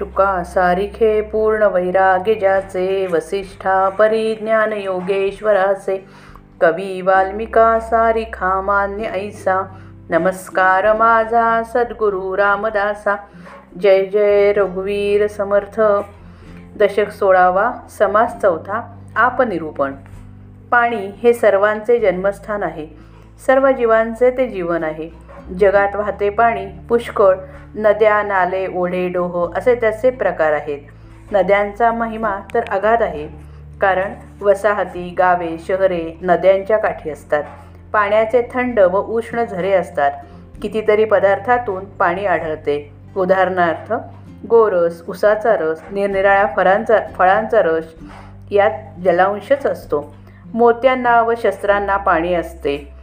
शुका सारिखे पूर्ण वैराग्य ज्याचे वसिष्ठा परिज्ञान योगेश्वराचे कवी वाल्मिका सारिखा मान्य ऐसा। नमस्कार माझा सद्गुरु रामदासा। जय जय रघुवीर समर्थ। दशक सोळावा समास चौथा आपनिरूपण। पाणी हे सर्वांचे जन्मस्थान आहे. सर्व जीवांचे ते जीवन आहे. जगात वाहते पाणी पुष्कळ नद्या नाले ओढे डोह असे त्याचे प्रकार आहेत. नद्यांचा महिमा तर अगाध आहे कारण वसाहती गावे शहरे नद्यांच्या काठी असतात. पाण्याचे थंड व उष्ण झरे असतात. कितीतरी पदार्थातून पाणी आढळते. उदाहरणार्थ गोरस उसाचा रस निरनिराळ्या फळांचा फळांचा रस यात जलांशच असतो. मोत्यांना व शस्त्रांना पाणी असते.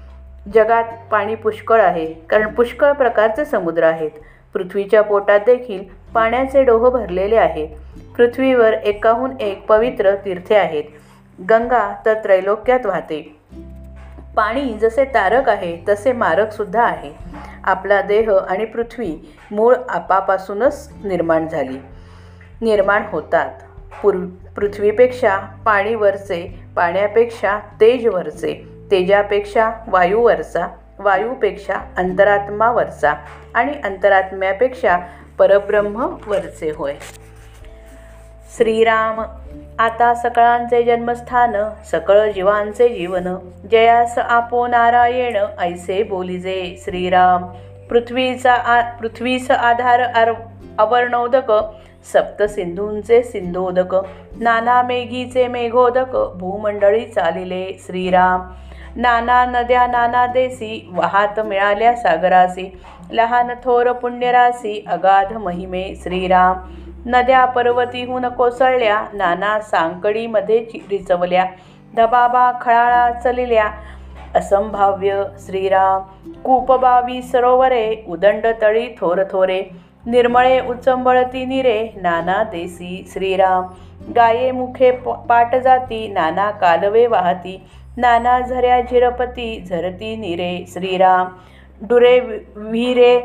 जगात पाणी पुष्कळ आहे कारण पुष्कळ प्रकारचे समुद्र आहेत. पृथ्वीच्या पोटात देखील पाण्याचे डोह भरलेले आहेत पृथ्वीवर एकाहून एक पवित्र तीर्थे आहेत. गंगा तर त्रैलोक्यात वाहते. पाणी जसे तारक आहे तसे मारकसुद्धा आहे. आपला देह आणि पृथ्वी मूळ आपापासूनच निर्माण झाली. निर्माण होतात. पूर्व पृथ्वीपेक्षा पाणीवरचे पाण्यापेक्षा तेजवरचे तेजापेक्षा वायूवरचा वायूपेक्षा अंतरात्मावरचा आणि अंतरात्म्यापेक्षा परब्रह्म वरचे होय. श्रीराम आता सकळांचे जन्मस्थान सकळ जीवांचे जीवन जयास आपो नारायण ऐसे बोलिजे श्रीराम. पृथ्वीचा आ पृथ्वीस आधार आर अवर्णोदक सप्तसिंधूंचे सिंधोदक नाना मेघीचे मेघोदक भूमंडळी चालिले श्रीराम. नाना नद्या नाना देसी वाहात मिळाल्या सागरासी. लहान थोर पुण्यरासी अगाध महिमे श्रीराम. नद्या पर्वतीहून कोसळल्या नाना सांकडीमध्ये रिचवल्या. धबाबा खळाळा चलिल्या. असंभाव्य श्रीराम. कूपबावी सरोवरे उदंड तळी थोर थोरे. निर्मळे उचंबळती निरे नाना देसी श्रीराम. गाये मुखे पाट जाती नाना कालवे वाहती. नाना झऱ्या झिरपती झरती निरे श्रीराम. डुरे विहिरे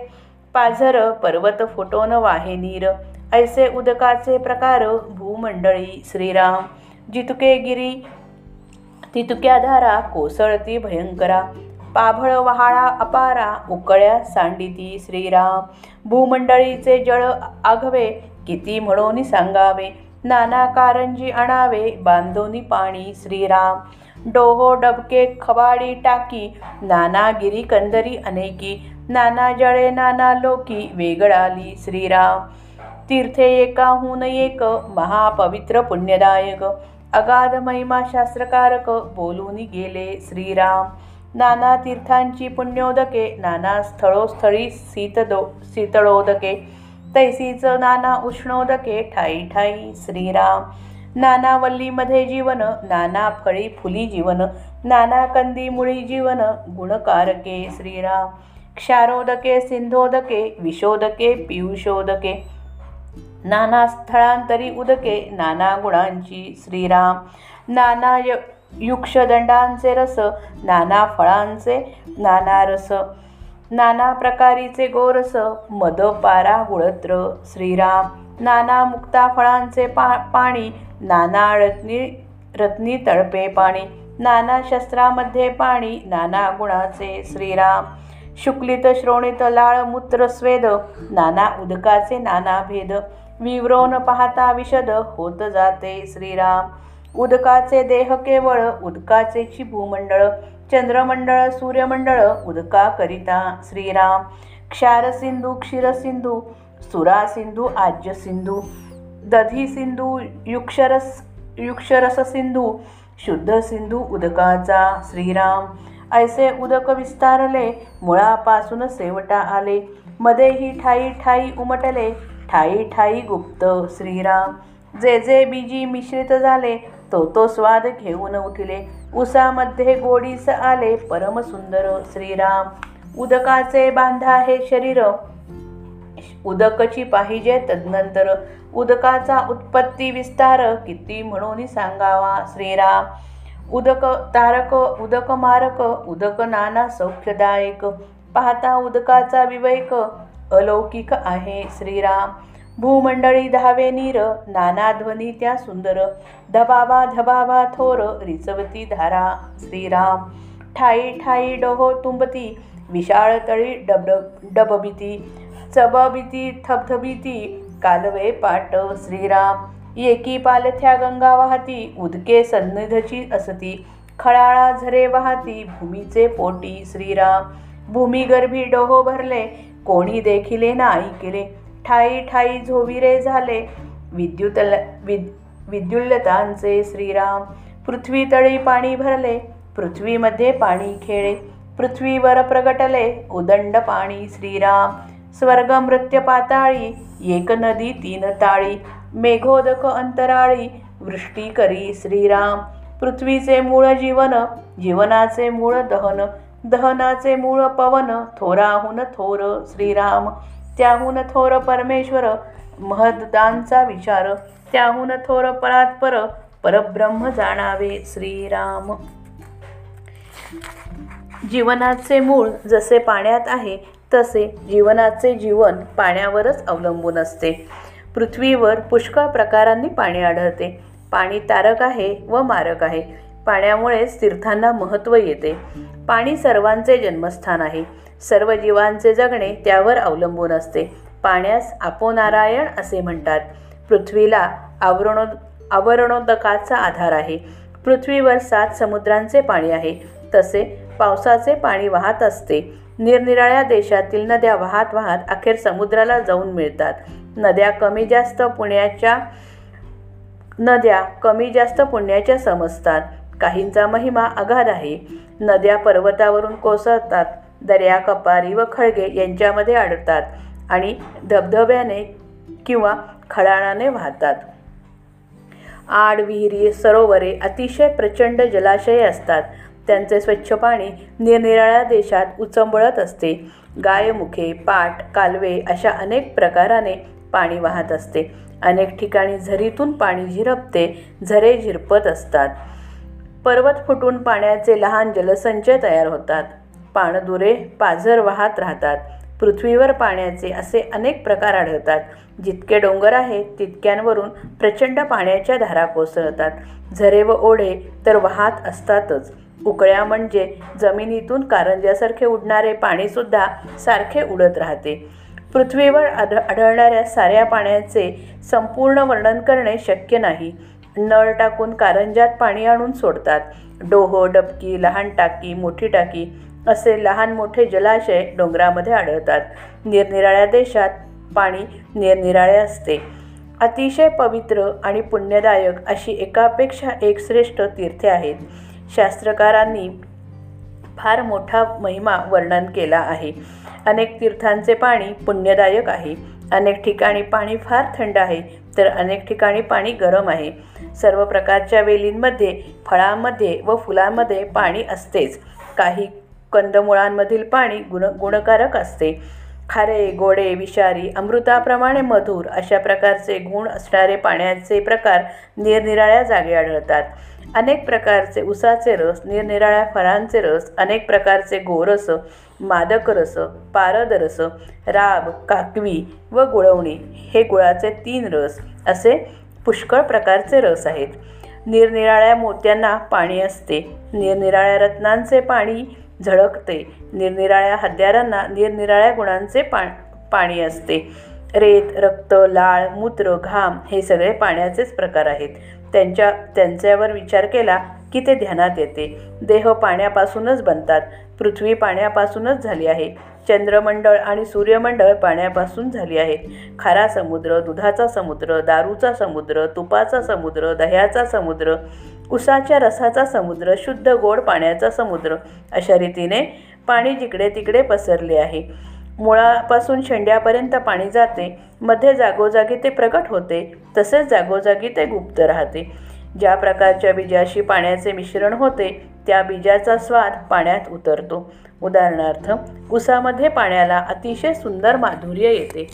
पाझर पर्वत फुटोन वाहे नीर. ऐसे उदकाचे प्रकार भूमंडळी श्रीराम. जितुके गिरी तितुक्या धारा कोसळती भयंकरा. पाभळ वहाळा अपारा उकळ्या सांडिती श्रीराम. भूमंडळीचे जळ आघवे किती म्हणून सांगावे? नाना कारंजी आणावे बांधोनी पाणी श्रीराम. डोहो डबके खबाडी टाकी नाना गिरी कंदरी अनेकी नाना जळे नाना लोकी वेगळाली श्रीराम. तीर्थे एकाहून एक महापवित्र पुण्यदायक अगाध महिमा शास्त्रकारक बोलून गेले श्रीराम. नाना तीर्थांची पुण्योदके नाना स्थळोस्थळी शीतदो शीतळोदके तैसीच नाना उष्णोदके ठाई ठाई श्रीराम. नानावल्लीमध्ये जीवन नाना फळी फुली जीवन नाना कंदी मुळी जीवन गुणकारके श्रीराम क्षारोदके सिंधोदके विशोदके पियुषोदके नाना स्थळांतरी उदके नाना गुणांची श्रीराम नाना य युक्षदंडांचे रस नाना फळांचे नाना रस नाना प्रकारीचे गोरस मदपारा गुळत्र श्रीराम नाना मुक्ता फळांचे पा पाणी नाना रत्नी रत्नी तळपे पाणी नाना शस्त्रामध्ये पाणी नाना गुणाचे श्रीराम शुक्लित श्रोणित लाळ मूत्र स्वेद नाना उदकाचे नाना भेद विव्रोन पाहता विशद होत जाते श्रीराम. उदकाचे देह केवळ उदकाचे भूमंडळ चंद्रमंडळ सूर्यमंडळ उदका करिता श्रीराम. क्षारसिंधू क्षीरसिंधू सुरासिंधू आज्य सिंधू दधी सिंधू युक्षरस युक्षरस सिंधू शुद्ध सिंधू उदकाचा श्रीराम. ऐसे उदक विस्तारले मुळापासून सेवटा आले. मध्येही ठाई ठाई उमटले ठाई ठाई गुप्त श्रीराम. जे जे बीजी मिश्रित झाले तो तो स्वाद घेऊन उठले. उसामध्ये गोडीस आले परमसुंदर श्रीराम. उदकाचे बांधा हे शरीर उदकची पाहिजे तदनंतर उदकाचा उत्पत्ती विस्तार किती म्हणून सांगावा. श्रीराम उदक तारक उदक मारक उदक नाना सौख्यदायक पाहता उदकाचा विवेक अलौकिक आहे. श्रीराम भूमंडळी धावे नीर नाना ध्वनी त्या सुंदर धबाबा धबाबा थोर रिचवती धारा. श्रीराम ठाई ठाई डोहो तुंबती विशाळ तळी डब डबबिती चबबिती थबथबीती कालवे पाट श्रीराम एकी पालथ्या गंगा वाहती उदके सन्निधची असती खळाळा झरे वाहती भूमीचे पोटी श्रीराम. भूमिगर्भी डोहो भरले कोणी देखिले नाही केले ठाई ठाई झोविरे झाले विद्युत विद विद्युल्लतांचे श्रीराम. पृथ्वी तळी पाणी भरले पृथ्वीमध्ये पाणी खेळे पृथ्वीवर प्रगटले उदंड पाणी श्रीराम. स्वर्ग मृत्य पाताळी एक नदी तीन ताळी मेघोदक अंतराळी वृष्टी करी श्रीराम. पृथ्वीचे मूळ जीवन जीवनाचे मूळ दहन दहनाचे मूळ पवन थोराहून थोर श्रीराम. त्याहून थोर परमेश्वर महदांचा विचार. त्याहून थोर परात्पर परब्रह्म जाणावे श्रीराम. जीवनाचे मूळ जसे पाण्यात आहे तसे जीवनाचे जीवन पाण्यावरच अवलंबून असते. पृथ्वीवर पुष्कळ प्रकारांनी पाणी आढळते. पाणी तारक आहे व मारक आहे. पाण्यामुळेच तीर्थांना महत्त्व येते. पाणी सर्वांचे जन्मस्थान आहे. सर्व जीवांचे जगणे त्यावर अवलंबून असते. पाण्यास आपोनारायण असे म्हणतात. पृथ्वीला आवरणो आवरणोदकाचा आधार आहे. पृथ्वीवर सात समुद्रांचे पाणी आहे. तसे पावसाचे पाणी वाहत असते. निरनिराळ्या देशातील नद्या वाहत वाहत अखेर समुद्राला जाऊन मिळतात. नद्या कमी जास्त पुण्याच्या नद्या कमी जास्त पुण्याच्या समजतात. काहींचा महिमा अगाध आहे. नद्या पर्वतावरून कोसळतात. दर्या कपारी व खळगे यांच्यामध्ये आढळतात आणि धबधब्याने किंवा खळाणाने वाहतात. आड विहिरी सरोवरे अतिशय प्रचंड जलाशये असतात. त्यांचे स्वच्छ पाणी निरनिराळ्या देशात उचंबळत असते. गायमुखे पाट कालवे अशा अनेक प्रकाराने पाणी वाहत असते. अनेक ठिकाणी झरीतून पाणी झिरपते झरे झिरपत असतात. पर्वत फुटून पाण्याचे लहान जलसंचय तयार होतात. पाणदुरे पाझर वाहत राहतात. पृथ्वीवर पाण्याचे असे अनेक प्रकार आढळतात. जितके डोंगर आहेत तितक्यांवरून प्रचंड पाण्याच्या धारा कोसळतात. झरे व ओढे तर वाहत असतातच. उकळ्या म्हणजे जमिनीतून कारंज्यासारखे उडणारे पाणीसुद्धा सारखे उडत राहते. पृथ्वीवर आढ आढळणाऱ्या साऱ्या पाण्याचे संपूर्ण वर्णन करणे शक्य नाही. नळ टाकून कारंजात पाणी आणून सोडतात. डोहो डबकी लहान टाकी मोठी टाकी असे लहान मोठे जलाशय डोंगरामध्ये आढळतात. निरनिराळ्या देशात पाणी निरनिराळे असते. अतिशय पवित्र आणि पुण्यदायक अशी एकापेक्षा एक श्रेष्ठ तीर्थे आहेत. शास्त्रकारांनी फार मोठा महिमा वर्णन केला आहे. अनेक तीर्थांचे पाणी पुण्यदायक आहे. अनेक ठिकाणी पाणी फार थंड आहे तर अनेक ठिकाणी पाणी गरम आहे. सर्व प्रकारच्या वेलींमध्ये फळांमध्ये व फुलांमध्ये पाणी असतेच. काही कंदमुळांमधील पाणी गुण गुणकारक असते. खारे गोडे विषारी अमृताप्रमाणे मधुर अशा प्रकारचे गुण असणारे पाण्याचे प्रकार निरनिराळ्या जागी आढळतात. अनेक प्रकारचे उसाचे रस निरनिराळ्या फळांचे रस अनेक प्रकारचे गोरस मादक रस पारद रस राब काकवी व गुळवणी हे गुळाचे तीन रस असे पुष्कळ प्रकारचे रस आहेत. निरनिराळ्या मोत्यांना पाणी असते. निरनिराळ्या रत्नांचे पाणी झळकते. निरनिराळ्या हत्यारांना निरनिराळ्या गुणांचे पा पाणी असते. रेत रक्त लाळ मूत्र घाम हे सगळे पाण्याचेच प्रकार आहेत. त्यांच्या त्यांच्यावर विचार केला की ते ध्यानात येते. देह पाण्यापासूनच बनतात. पृथ्वी पाण्यापासूनच झाली आहे. चंद्रमंडळ आणि सूर्यमंडळ पाण्यापासून झाली आहेत खारा समुद्र दुधाचा समुद्र दारूचा समुद्र तुपाचा समुद्र दह्याचा समुद्र उसाच्या रसाचा समुद्र शुद्ध गोड पाण्याचा समुद्र अशा रीतीने पाणी जिकडे तिकडे पसरले आहे. मुळापासून शेंड्यापर्यंत पाणी जाते मध्ये जागोजागी ते प्रकट होते तसेच जागोजागी ते गुप्त राहते. ज्या प्रकारच्या बीजाशी पाण्याचे मिश्रण होते त्या बीजाचा स्वाद पाण्यात उतरतो. उदाहरणार्थ उसामध्ये पाण्याला अतिशय सुंदर माधुर्य येते.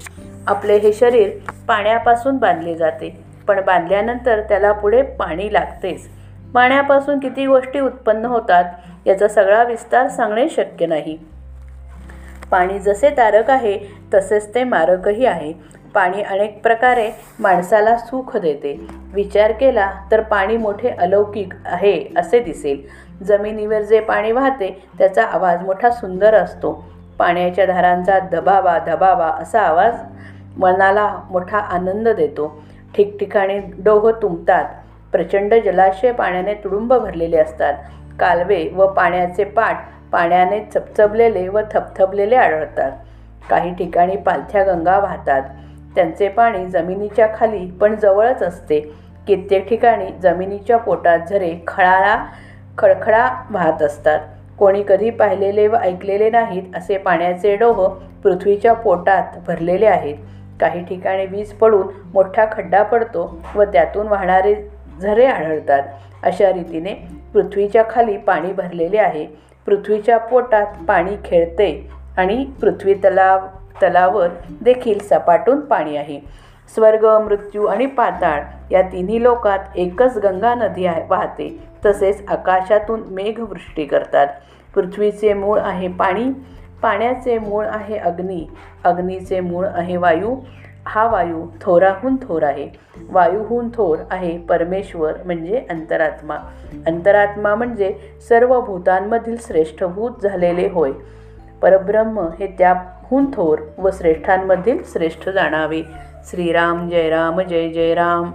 आपले हे शरीर पाण्यापासून बांधले जाते पण बांधल्यानंतर त्याला पुढे पाणी लागतेच. पाण्यापासून किती गोष्टी उत्पन्न होतात याचा सगळा विस्तार सांगणे शक्य नाही. पाणी जसे तारक आहे तसेच ते मारकही आहे. पाणी अनेक प्रकारे माणसाला सुख देते. विचार केला तर पाणी मोठे अलौकिक आहे असे दिसेल. जमिनीवर जे पाणी वाहते त्याचा आवाज मोठा सुंदर असतो. पाण्याच्या धारांचा दबावा दबावा असा आवाज मनाला मोठा आनंद देतो. ठिकठिकाणी डोह तुंबतात. प्रचंड जलाशय पाण्याने तुडुंब भरलेले असतात. कालवे व पाण्याचे पाट पाण्याने चपचपलेले व थपथपलेले आढळतात. काही ठिकाणी पालथ्या गंगा वाहतात. त्यांचे पाणी जमिनीच्या खाली पण जवळच असते. कित्येक ठिकाणी जमिनीच्या पोटात झरे खळाळा खळखळा वाहत असतात. कोणी कधी पाहिलेले व ऐकलेले नाहीत असे पाण्याचे डोह पृथ्वीच्या पोटात भरलेले आहेत. काही ठिकाणी वीज पडून मोठा खड्डा पडतो व त्यातून वाहणारे झरे आढळतात. अशा रीतीने पृथ्वीच्या खाली पाणी भरलेले आहे. पृथ्वीच्या पोटात पाणी खेळते आणि पृथ्वी तलाव तलावर देखील सपाटून पाणी आहे. स्वर्ग मृत्यू आणि पाताळ या तिन्ही लोकात एकच गंगा नदी आहे वाहते. तसेच आकाशातून मेघवृष्टी करतात. पृथ्वीचे मूळ आहे पाणी. पाण्याचे मूळ आहे अग्नी. अग्नीचे मूळ आहे वायू. हा वायू थोराहून थोर आहे. वायूहून थोर आहे परमेश्वर म्हणजे अंतरात्मा. अंतरात्मा म्हणजे सर्व भूतांमधील श्रेष्ठभूत झालेले होय. परब्रह्म हे त्याहून थोर व श्रेष्ठांमधील श्रेष्ठ जाणावे. श्रीराम जय राम जय जय राम.